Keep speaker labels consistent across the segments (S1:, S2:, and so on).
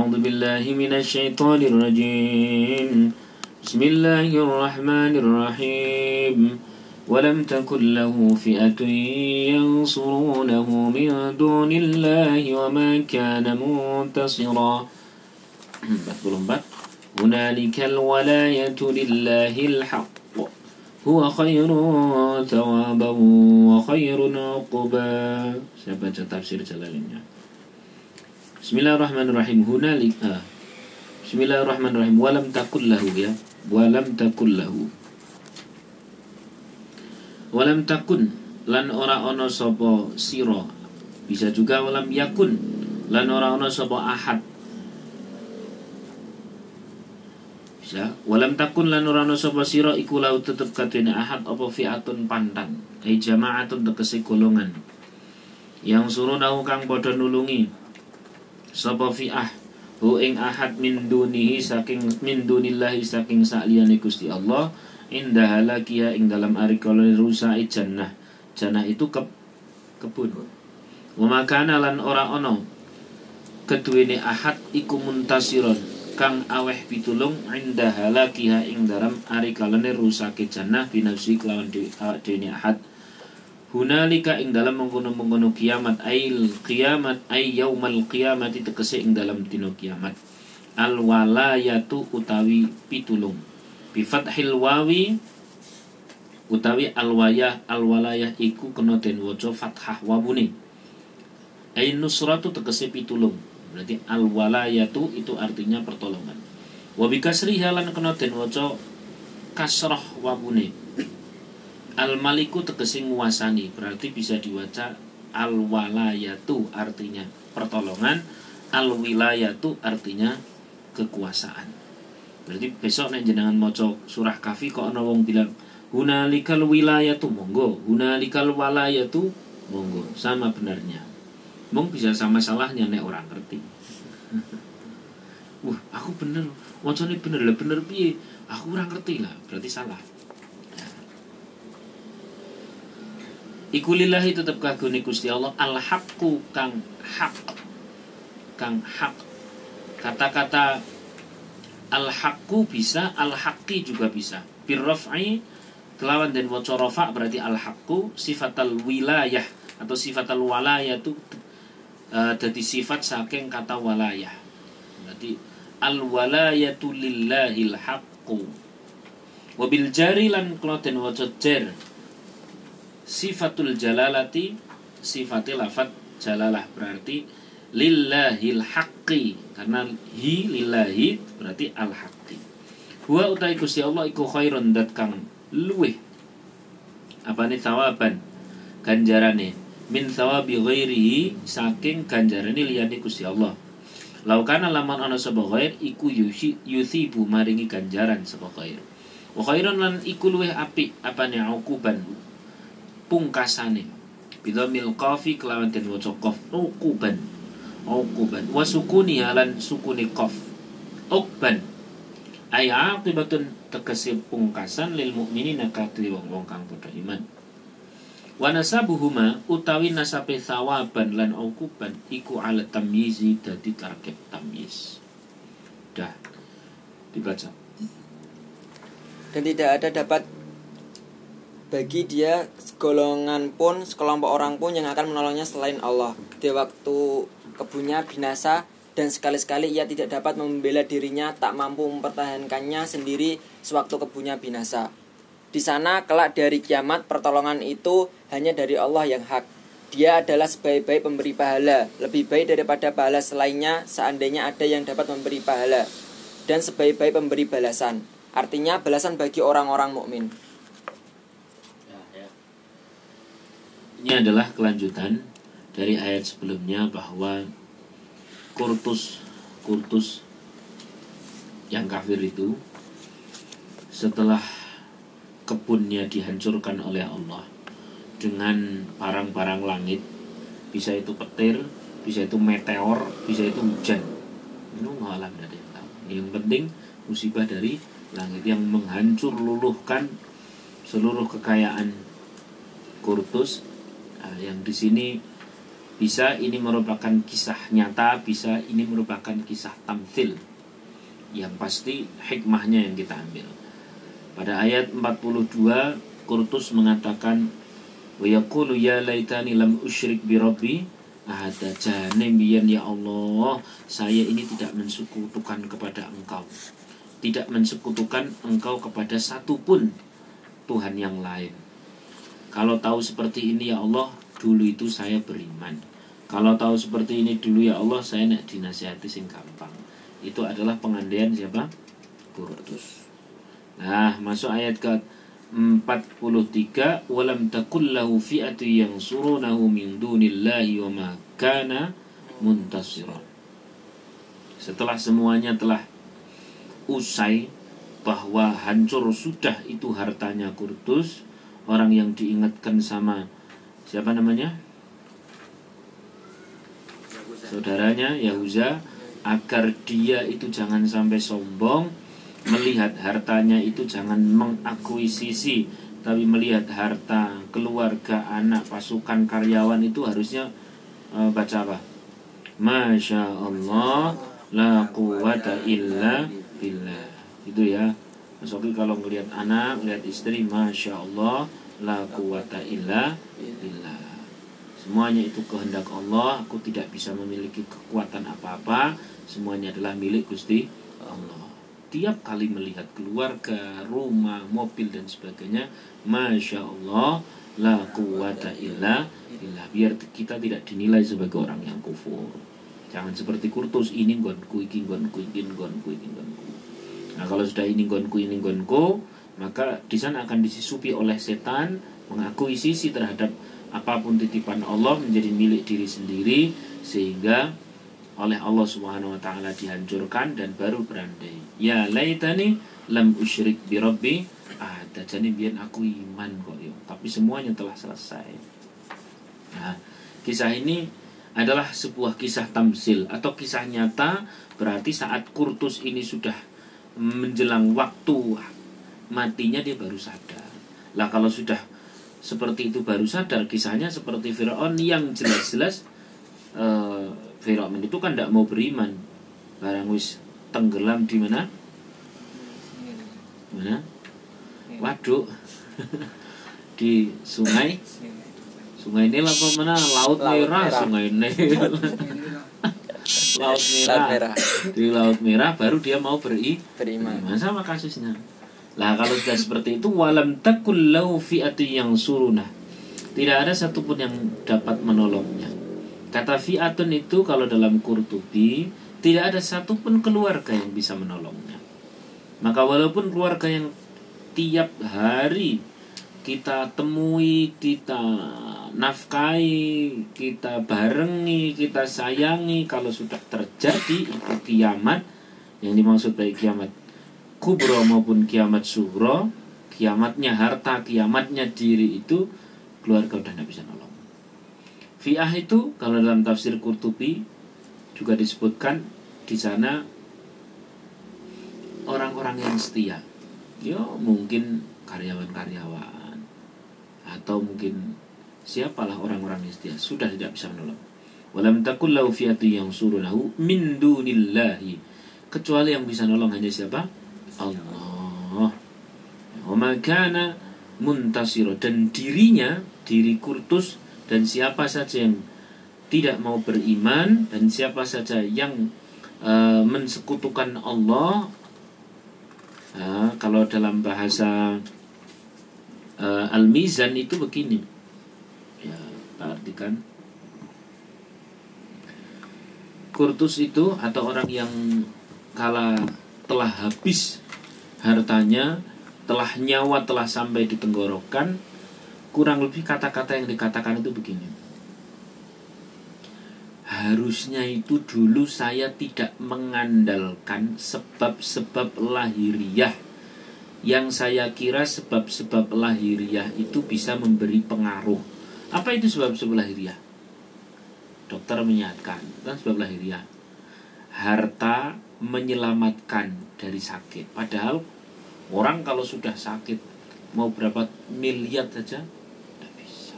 S1: أعوذ بالله من الشيطان الرجيم. بسم الله الرحمن الرحيم. ولم تكن له فئة ينصرونه من دون الله وما كان منتصرا. 44 هنالك الولاية لله الحق. هو خير ثوابا وخير عقبا. Baca tafsir jalalinnya Bismillahirrahmanirrahim. Hunalik ah. Bismillahirrahmanirrahim. Walam takul lahu ya. Walam takul lahu. Walam takun. Lan ora ono sopo siro bisa juga walam yakun. Lan ora ono sopo ahad. Bisa. Walam takun lan ora ono sopo siro iku lau tetep katene ahad apa fi'atun pantan. Ai jama'atun tegese golongan. Yang suruh nahu kang padha nulungi sapa fi'ah? Hu ing ahad min dunihi saking min dunillahi saking sakliyane Gusti Allah indah halakia ing dalam ari kalane rusai jannah. Jannah itu ke kebun. Wa lan ora ono keduwene ahad iku muntasiron kang aweh pitulung indah halakiha ing dalam ari kalane rusake jannah binafsi kelawan dene ahad hunalika ing dalam mengkono-mengkono kiamat ail kiamat ay yaumal kiamat tegese ing dalam dino kiamat. Al walayatu utawi pitulung. Bi fathil wawi utawi al wayah al walayah iku kena den waca fathah wawune. Ay nusratu tegese pitulung. Berarti al walayatu itu artinya pertolongan. Wa bi kasriha lan kena den waca kasrah al maliku tegese nguasani berarti bisa diwaca al walayatu artinya pertolongan. Al wilayatu artinya kekuasaan. Berarti besok nek jenengan maca surah kafi kok ana wong bilang hunalikal wilayatu monggo. Hunalikal walayatu monggo. Sama benarnya. Mong bisa sama salahnya nek orang ngerti. Wah aku bener. Wacane bener. Lah bener piye? Aku kurang ngerti lah. Berarti salah Iku lillahi tetep kagune Gusti Allah al haqqu kang hak kang hak kata-kata al haqqu bisa al haqqi juga bisa. Bir kelawan dan waca rafa berarti al haqqu sifatal wilayah atau sifatal walayah itu uh, sifat saking kata walayah. Berarti al walayatu lillahil haqqu. Wabil jari lan kloten waca sifatul jalalati sifatil lafat jalalah. Berarti lillahil haqqi. Karena hi lillahi berarti al haqqi huwa utai Gusti Allah iku khairun dat kang luweh apa nih tawaban ganjarane. Min thawabi ghairihi saking ganjarane liyane Gusti Allah. Laukana laman ana sapa ghair iku yusi yuthibu maringi ganjaran sapa ghair. Wa khairun lan iku luweh apik apane ukuban pungkasane. Bidhamil qafi kelawan den waca qaf uquban. Uquban. Wa sukuni halan sukuni qaf. Uqban. Ay aqibatun tegese pungkasan lil mukminina kadhe wong-wong kang padha iman. Wa nasabuhuma utawi nasabe thawaban lan uquban iku ala tamyizi dadi tarkib tamyiz. Dah. Dibaca.
S2: Dan tidak ada dapat bagi dia golongan pun sekelompok orang pun yang akan menolongnya selain Allah. Di waktu kebunnya binasa dan sekali-sekali ia tidak dapat membela dirinya tak mampu mempertahankannya sendiri sewaktu kebunnya binasa. Di sana kelak dari kiamat pertolongan itu hanya dari Allah yang hak. Dia adalah sebaik-baik pemberi pahala lebih baik daripada pahala selainnya seandainya ada yang dapat memberi pahala dan sebaik-baik pemberi balasan. Artinya balasan bagi orang-orang mukmin
S1: Ini adalah kelanjutan dari ayat sebelumnya bahwa kurtus kurtus yang kafir itu setelah kebunnya dihancurkan oleh Allah dengan barang-barang langit bisa itu petir bisa itu meteor bisa itu hujan. Itu alam dari yang penting musibah dari langit yang menghancur luluhkan seluruh kekayaan kurtus Nah, yang di sini bisa ini merupakan kisah nyata bisa ini merupakan kisah tamthil. Yang pasti hikmahnya yang kita ambil. Pada ayat 42 Kurtus mengatakan wa ya laitani lam usyrik bi rabbi ahada jane ya Allah saya ini tidak mensekutukan kepada engkau. Tidak mensekutukan engkau kepada satupun Tuhan yang lain kalau tahu seperti ini ya Allah dulu itu saya beriman kalau tahu seperti ini dulu ya Allah saya nak dinasihati sing gampang. Itu adalah pengandaian siapa? Kurtus. Nah, masuk ayat ke 43 walam takul fi'atu yang surunahu min dunillahi wa ma kana. Setelah semuanya telah usai bahwa hancur sudah itu hartanya Kurtus, orang yang diingatkan sama siapa namanya? saudaranya Yahuza agar dia itu jangan sampai sombong melihat hartanya itu jangan mengakuisisi tapi melihat harta keluarga anak pasukan karyawan itu harusnya uh, baca apa? Masya Allah la quwata illa billah. Itu ya. Mas kalau ngelihat anak, ngelihat istri, Masya Allah, la quwata illa billah. Semuanya itu kehendak Allah. Aku tidak bisa memiliki kekuatan apa-apa. Semuanya adalah milik Gusti Allah. Tiap kali melihat keluarga, rumah, mobil dan sebagainya, masya Allah, la quwata illa illa biar kita tidak dinilai sebagai orang yang kufur. Jangan seperti kurtus ini gonku, ini gonku, ini gonku, ini gonku. Nah kalau sudah ini gonku, ini gonku, maka di sana akan disisupi oleh setan mengakui sisi terhadap apa pun titipan Allah menjadi milik diri sendiri sehingga oleh Allah Subhanahu wa taala dihancurkan dan baru berandai. Ya laitani lam usyrik bi rabbi ada jadi biar aku iman kok yo. Tapi semuanya telah selesai. Nah, kisah ini adalah sebuah kisah tamsil atau kisah nyata berarti saat Kurtus ini sudah menjelang waktu matinya dia baru sadar. Lah kalau sudah seperti itu baru sadar kisahnya seperti Firaun yang jelas-jelas uh, Firaun itu kan tidak mau beriman. Barang wis tenggelam di mana? Mana? Waduk. Di sungai. Sungai ini apa mana? Laut, laut merah, merah. sungai ini. Laut merah. laut merah. Di laut merah baru dia mau beri beriman sama kasusnya Nah kalau sudah seperti itu walam takul lau fi'ati yang suruna. Tidak ada satupun yang dapat menolongnya. Kata fi'atun itu kalau dalam Qurtubi tidak ada satupun keluarga yang bisa menolongnya. Maka walaupun keluarga yang tiap hari kita temui, kita nafkahi, kita barengi, kita sayangi kalau sudah terjadi itu kiamat yang dimaksud baik kiamat kubro maupun kiamat sugro kiamatnya harta kiamatnya diri itu keluarga udah tidak bisa nolong. Fi'ah itu kalau dalam tafsir Qurtubi juga disebutkan di sana orang-orang yang setia. Ya mungkin karyawan-karyawan atau mungkin siapalah orang-orang yang setia sudah tidak bisa menolong. Walam takul lahu yang surunahu min dunillahi. Kecuali yang bisa nolong hanya siapa Allah. Wa muntasiro. Dan dirinya diri kurtus dan siapa saja yang tidak mau beriman dan siapa saja yang uh, mensekutukan Allah uh, kalau dalam bahasa uh, al-mizan itu begini. Ya artikan kurtus itu atau orang yang kala telah habis hartanya telah nyawa telah sampai di tenggorokan. Kurang lebih kata-kata yang dikatakan itu begini. Harusnya itu dulu saya tidak mengandalkan sebab-sebab lahiriah. Yang saya kira sebab-sebab lahiriah itu bisa memberi pengaruh. Apa itu sebab-sebab lahiriah? Dokter menyatakan kan sebab lahiriah harta menyelamatkan dari sakit. Padahal orang kalau sudah sakit mau berapa miliar saja tidak bisa.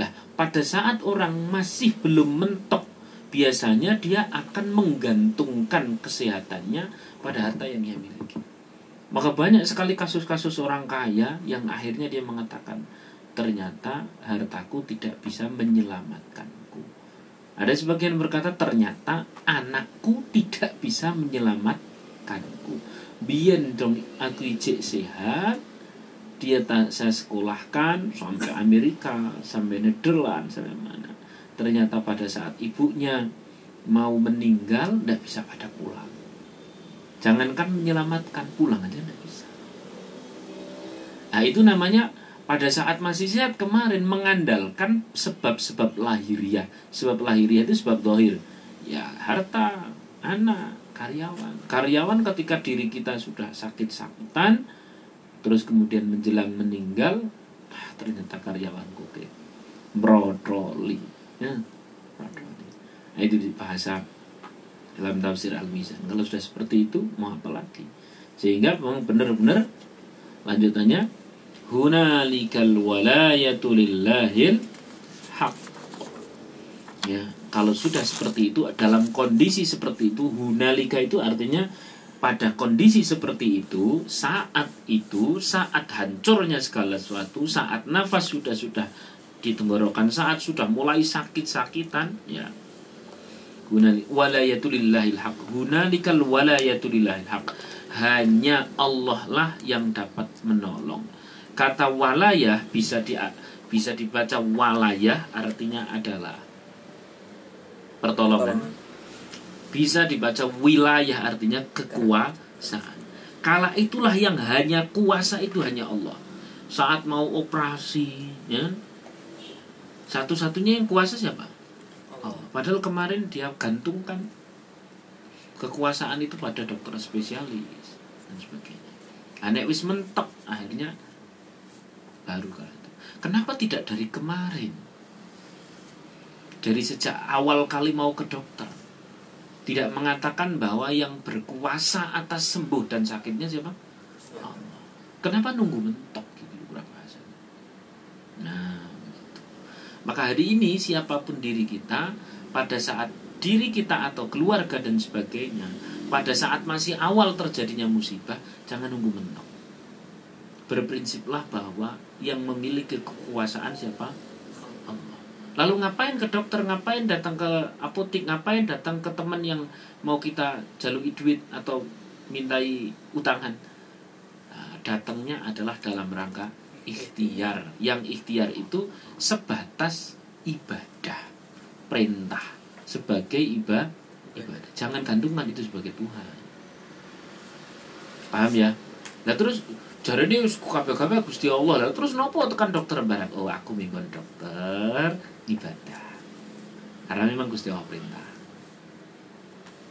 S1: Lah pada saat orang masih belum mentok biasanya dia akan menggantungkan kesehatannya pada harta yang dia miliki. Maka banyak sekali kasus-kasus orang kaya yang akhirnya dia mengatakan ternyata hartaku tidak bisa menyelamatkanku. Ada sebagian berkata ternyata anakku tidak bisa menyelamatkanku. Biar dong aku ijek sehat, dia tak saya sekolahkan sampai Amerika, sampai Netherlands, sampai mana. Ternyata pada saat ibunya mau meninggal tidak bisa pada pulang. Jangankan menyelamatkan pulang aja tidak bisa. Nah itu namanya pada saat masih sehat kemarin mengandalkan sebab-sebab lahiriah. Sebab lahiriah itu sebab dohir. Ya harta anak karyawan. Karyawan ketika diri kita sudah sakit-sakitan terus kemudian menjelang meninggal ah, ternyata karyawan koke brodroli. Ya nah itu di bahasa dalam tafsir al-mizan. Kalau sudah seperti itu mau apa lagi? Sehingga memang benar-benar lanjutannya hunalikal walayatu lillahil haq. Ya kalau sudah seperti itu dalam kondisi seperti itu hunalika itu artinya pada kondisi seperti itu saat itu saat hancurnya segala sesuatu saat nafas sudah sudah di tenggorokan saat sudah mulai sakit-sakitan ya. Walayatulillahil haq. Gunalikal walayatulillahil haq. Hanya Allah lah yang dapat menolong kata walayah bisa di bisa dibaca walayah artinya adalah pertolongan. Bisa dibaca wilayah artinya kekuasaan. Kala itulah yang hanya kuasa itu hanya Allah. Saat mau operasi ya. Satu-satunya yang kuasa siapa? Oh, padahal kemarin dia gantungkan kekuasaan itu pada dokter spesialis dan sebagainya. Anek wis mentok akhirnya baru. Kenapa tidak dari kemarin? Dari sejak awal kali mau ke dokter tidak mengatakan bahwa yang berkuasa atas sembuh dan sakitnya siapa? Allah. Kenapa nunggu mentok gitu berapa Nah, maka hari ini siapa pun diri kita pada saat diri kita atau keluarga dan sebagainya pada saat masih awal terjadinya musibah jangan nunggu mentok. Berprinsiplah bahwa yang memiliki kekuasaan siapa? Allah. Lalu ngapain ke dokter, ngapain datang ke apotik, ngapain datang ke teman yang mau kita jalui duit atau mintai utangan? Nah, datangnya adalah dalam rangka ikhtiar. Yang ikhtiar itu sebatas ibadah, perintah sebagai ibadah. ibadah. Jangan gantungan itu sebagai Tuhan. Paham ya? Nah terus jadi dia kabeh-kabeh Gusti Allah. Lah terus nopo tekan dokter barang? Oh, aku minggon dokter ibadah. Karena memang Gusti Allah perintah.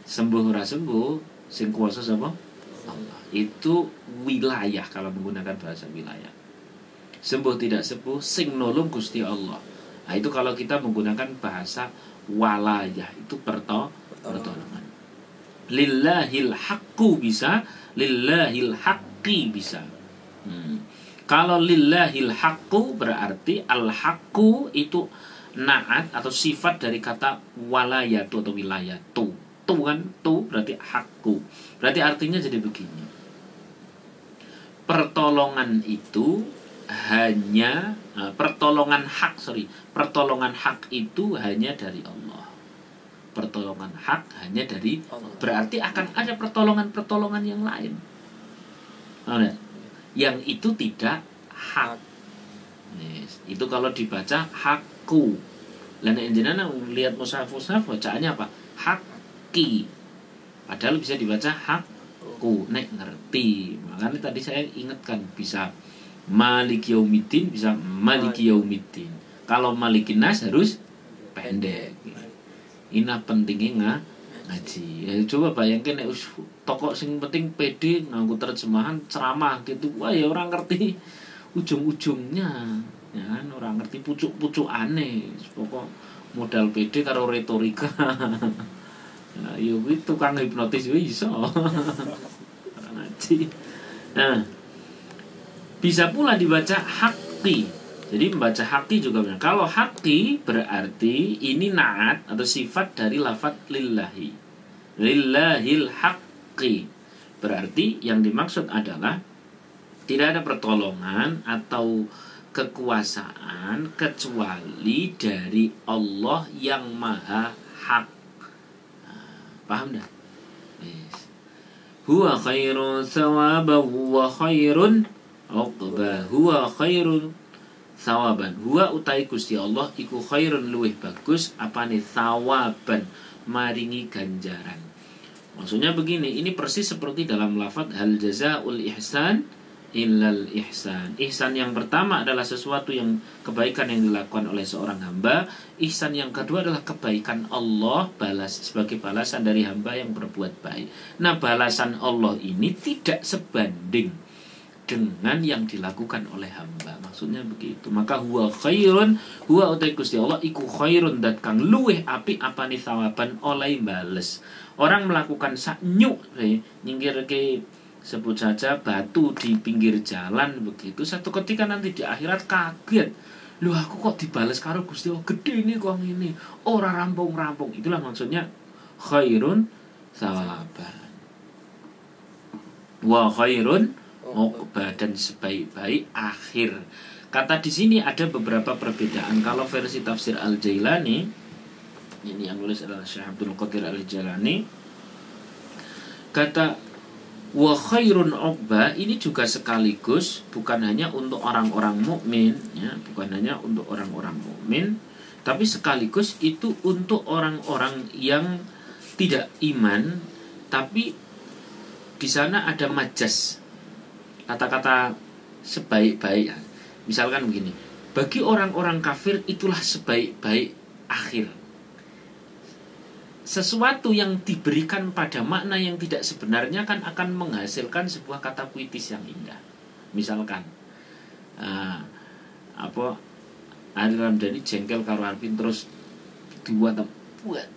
S1: Sembuh ora sembuh, sing kuasa sapa? Allah. Itu wilayah kalau menggunakan bahasa wilayah sembuh tidak sembuh sing nolong Gusti Allah nah itu kalau kita menggunakan bahasa walayah itu perto pertolongan lillahil haqqu bisa lillahil haqqi bisa hmm. kalau lillahil haqqu berarti al haqqu itu naat atau sifat dari kata walayatu atau wilayah tu tu kan? Tu berarti hakku berarti artinya jadi begini. Pertolongan itu hanya uh, pertolongan hak sorry. Pertolongan hak itu hanya dari Allah. Pertolongan hak hanya dari Allah. berarti akan ada pertolongan pertolongan yang lain yang itu tidak hak. Yes. itu kalau dibaca hakku. Dan jenana lihat musaf musaf bacaannya apa? Haki padahal bisa dibaca hakku. Nek ngerti. Makanya tadi saya ingatkan bisa Malik Yaumiddin bisa Malik Yaumiddin. Kalau Malikin Nas harus pendek. Ini pentingnya ngaji. Ya, coba bayangkan ya, toko sing penting PD nganggo terjemahan ceramah gitu. Wah ya orang ngerti ujung-ujungnya. Ya kan orang ngerti pucuk-pucuk aneh. Pokok modal PD karo retorika. ya, ya itu tukang hipnotis bisa. ngaji. Nah, bisa pula dibaca hakti. Jadi membaca haki juga benar. Kalau haki berarti ini naat atau sifat dari lafat lillahi. Lillahil haqqi. Berarti yang dimaksud adalah tidak ada pertolongan atau kekuasaan kecuali dari Allah yang maha hak. Nah, paham dah? Yes. Huwa khairun thawaban wa khairun uqba. Huwa khairun thawaban. Huwa utai Gusti Allah iku khairun luwih bagus apane thawaban maringi ganjaran. Maksudnya begini, ini persis seperti dalam lafaz hal jazaul ihsan illal ihsan. Ihsan yang pertama adalah sesuatu yang kebaikan yang dilakukan oleh seorang hamba. Ihsan yang kedua adalah kebaikan Allah balas sebagai balasan dari hamba yang berbuat baik. Nah, balasan Allah ini tidak sebanding dengan yang dilakukan oleh hamba. Maksudnya begitu. Maka huwa khairun, huwa utai Gusti Allah iku khairun dat kang luweh api apani thawaban oleh bales. Orang melakukan saknyuk nyingkir ke sebut saja batu di pinggir jalan begitu. Satu ketika nanti di akhirat kaget. Lu aku kok dibales karo Gusti Allah? Gede ini kok ini ora rampung-rampung. Itulah maksudnya khairun sawaban wa khairun uqba dan sebaik-baik akhir. Kata di sini ada beberapa perbedaan. Kalau versi tafsir Al Jailani ini yang nulis adalah Syekh Abdul Qadir Al Jailani kata wa khairun uqba ini juga sekaligus bukan hanya untuk orang-orang mukmin ya bukan hanya untuk orang-orang mukmin tapi sekaligus itu untuk orang-orang yang tidak iman tapi di sana ada majas kata-kata sebaik-baik. Misalkan begini bagi orang-orang kafir itulah sebaik-baik akhir. Sesuatu yang diberikan pada makna yang tidak sebenarnya kan akan menghasilkan sebuah kata puitis yang indah. Misalkan uh, apa Ari Ramdhani jengkel karo Arvin terus dua buat.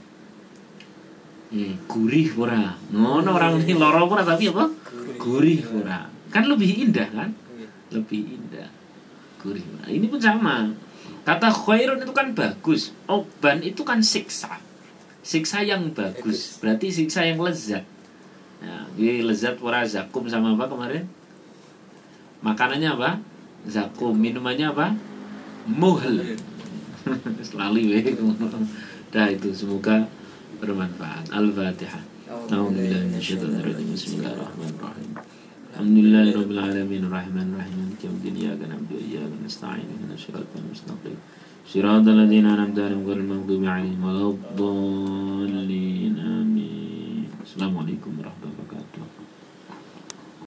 S1: Eh, gurih ora? Ngono orang ini loro ora tapi apa? Gurih ora kan lebih indah kan? Lebih indah. Gurih. Ora ini pun sama. Kata khairun itu kan bagus. Oban itu kan siksa. Siksa yang bagus. Berarti siksa yang lezat. Nah, ini lezat pura zakum sama apa kemarin? Makanannya apa? Zakum. Minumannya apa? Muhl. Selalu ya. Dah itu. Semoga bermanfaat. Al-fatihah. Bismillahirrahmanirrahim الحمد لله رب العالمين الرحمن الرحيم مالك يوم الدين إياك نعبد وإياك نستعين إهدنا الصراط المستقيم. صراط الذين أنعمت عليهم غير المغضوب عليهم ولا الضالين آمين. السلام عليكم ورحمة الله وبركاته.